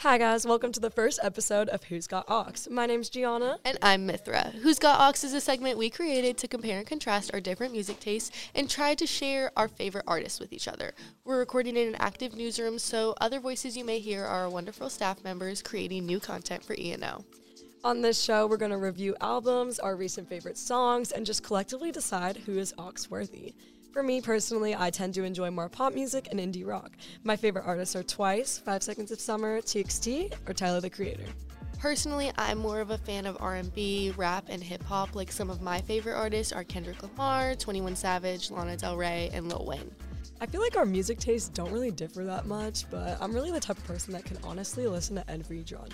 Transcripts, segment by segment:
Hi guys, welcome to the first episode of Who's Got Aux. My name's Gianna. And I'm Mithra. Who's Got Aux is a segment we created to compare and contrast our different music tastes and try to share our favorite artists with each other. We're recording in an active newsroom, so other voices you may hear are our wonderful staff members creating new content for ENO. On this show, we're going to review albums, our recent favorite songs, and just collectively decide who is Aux worthy. For me personally, I tend to enjoy more pop music and indie rock. My favorite artists are Twice, Five Seconds of Summer, TXT, or Tyler the Creator. Personally, I'm more of a fan of R&B, rap, and hip hop. Like some of my favorite artists are Kendrick Lamar, 21 Savage, Lana Del Rey, and Lil Wayne. I feel like our music tastes don't really differ that much, but I'm really the type of person that can honestly listen to every genre.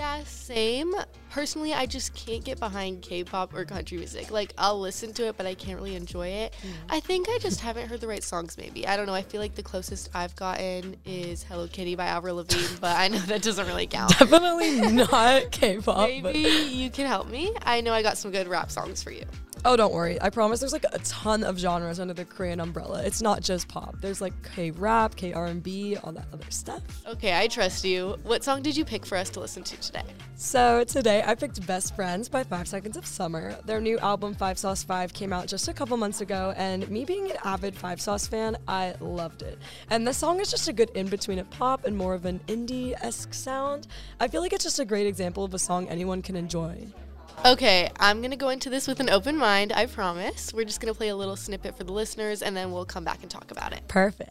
Yeah, same. Personally, I just can't get behind K-pop or country music. Like, I'll listen to it, but I can't really enjoy it. Mm. I think I just haven't heard the right songs. Maybe I don't know. I feel like the closest I've gotten is "Hello Kitty" by Avril Lavigne, but I know that doesn't really count. Definitely not K-pop. Maybe but. you can help me. I know I got some good rap songs for you. Oh, don't worry. I promise there's like a ton of genres under the Korean umbrella. It's not just pop. There's like K-rap, K-R&B, all that other stuff. Okay, I trust you. What song did you pick for us to listen to today? So, today I picked Best Friends by 5 Seconds of Summer. Their new album 5 Sauce 5 came out just a couple months ago and me being an avid 5 Sauce fan, I loved it. And the song is just a good in between of pop and more of an indie-esque sound. I feel like it's just a great example of a song anyone can enjoy. Okay, I'm going to go into this with an open mind, I promise. We're just going to play a little snippet for the listeners and then we'll come back and talk about it. Perfect.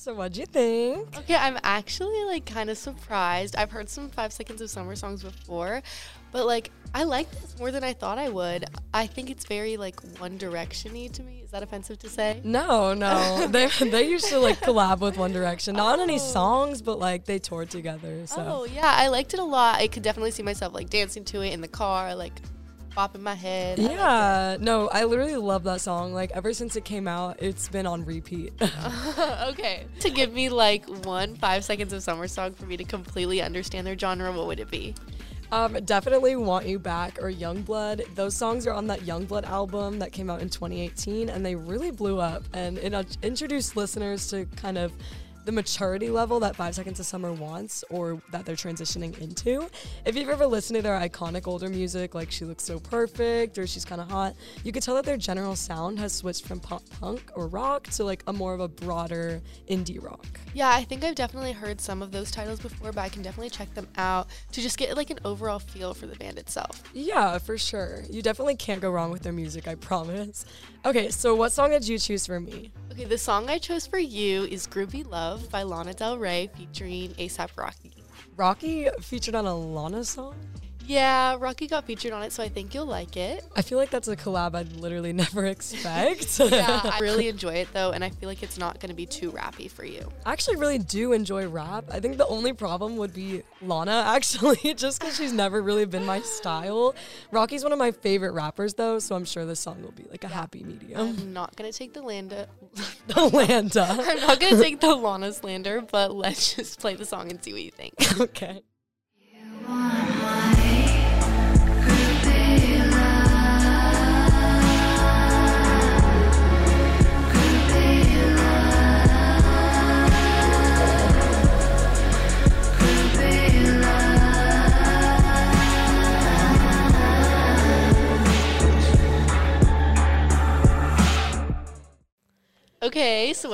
So what'd you think? Okay, I'm actually like kind of surprised. I've heard some Five Seconds of Summer songs before, but like I like this more than I thought I would. I think it's very like One Directiony to me. Is that offensive to say? No, no. they they used to like collab with One Direction. Not oh. any songs, but like they toured together. So. Oh yeah, I liked it a lot. I could definitely see myself like dancing to it in the car, like bopping my head. Yeah, like no, I literally love that song. Like ever since it came out, it's been on repeat. okay, to give me like one five seconds of summer song for me to completely understand their genre, what would it be? Um, definitely Want You Back or Youngblood. Those songs are on that Youngblood album that came out in 2018, and they really blew up. And it uh, introduced listeners to kind of the maturity level that Five Seconds of Summer wants or that they're transitioning into. If you've ever listened to their iconic older music, like She Looks So Perfect or She's Kinda Hot, you could tell that their general sound has switched from pop punk or rock to like a more of a broader indie rock. Yeah, I think I've definitely heard some of those titles before, but I can definitely check them out to just get like an overall feel for the band itself. Yeah, for sure. You definitely can't go wrong with their music, I promise. Okay, so what song did you choose for me? Okay, the song I chose for you is Groupie Love by Lana Del Rey featuring ASAP Rocky. Rocky featured on a Lana song? Yeah, Rocky got featured on it, so I think you'll like it. I feel like that's a collab I'd literally never expect. yeah, I really enjoy it though, and I feel like it's not going to be too rappy for you. I actually really do enjoy rap. I think the only problem would be Lana, actually, just because she's never really been my style. Rocky's one of my favorite rappers though, so I'm sure this song will be like a yeah. happy medium. I'm not to take the Landa. the Landa. I'm not to take the Lana slander, but let's just play the song and see what you think. okay.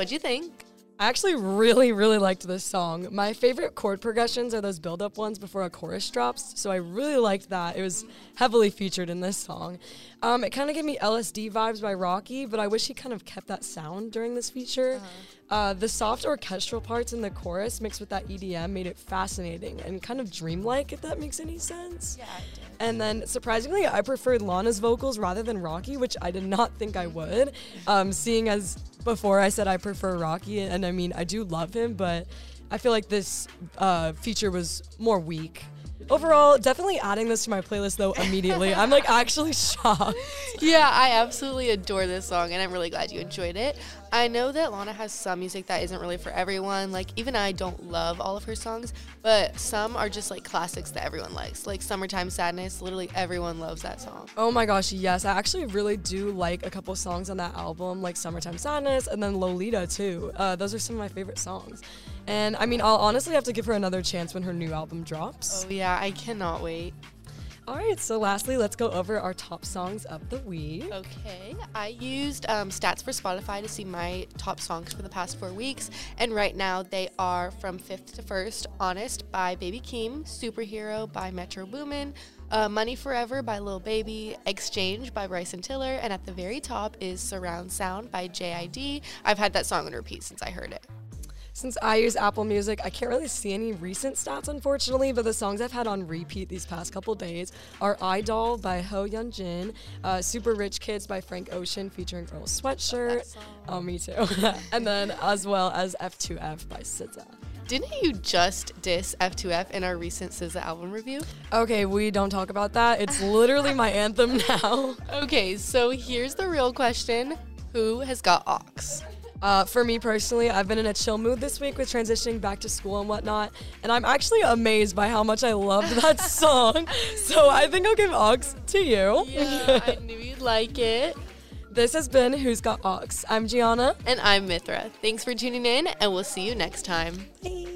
What'd you think? I actually really, really liked this song. My favorite chord progressions are those build up ones before a chorus drops, so I really liked that. It was heavily featured in this song. Um, it kind of gave me LSD vibes by Rocky, but I wish he kind of kept that sound during this feature. Uh-huh. Uh, the soft orchestral parts in the chorus mixed with that EDM made it fascinating and kind of dreamlike, if that makes any sense. Yeah. And then surprisingly, I preferred Lana's vocals rather than Rocky, which I did not think I would. Um, seeing as before I said I prefer Rocky, and I mean, I do love him, but I feel like this uh, feature was more weak. Overall, definitely adding this to my playlist though immediately. I'm like actually shocked. Yeah, I absolutely adore this song and I'm really glad you enjoyed it. I know that Lana has some music that isn't really for everyone. Like even I don't love all of her songs, but some are just like classics that everyone likes. Like Summertime Sadness, literally everyone loves that song. Oh my gosh, yes. I actually really do like a couple songs on that album, like Summertime Sadness and then Lolita too. Uh, those are some of my favorite songs. And I mean, I'll honestly have to give her another chance when her new album drops. Oh yeah, I cannot wait. All right, so lastly, let's go over our top songs of the week. Okay, I used um, stats for Spotify to see my top songs for the past four weeks, and right now they are from fifth to first Honest by Baby Keem, Superhero by Metro Boomin, uh, Money Forever by Lil Baby, Exchange by Bryson Tiller, and at the very top is Surround Sound by JID. I've had that song on repeat since I heard it. Since I use Apple Music, I can't really see any recent stats, unfortunately, but the songs I've had on repeat these past couple days are Idol by Ho Yeon Jin, uh, Super Rich Kids by Frank Ocean featuring Earl Sweatshirt. Oh, me too. and then as well as F2F by SZA. Didn't you just diss F2F in our recent SZA album review? Okay, we don't talk about that. It's literally my anthem now. Okay, so here's the real question Who has got Aux? Uh, for me personally, I've been in a chill mood this week with transitioning back to school and whatnot, and I'm actually amazed by how much I loved that song. So I think I'll give Aux to you. Yeah, I knew you'd like it. This has been Who's Got Aux. I'm Gianna. And I'm Mithra. Thanks for tuning in, and we'll see you next time. Bye.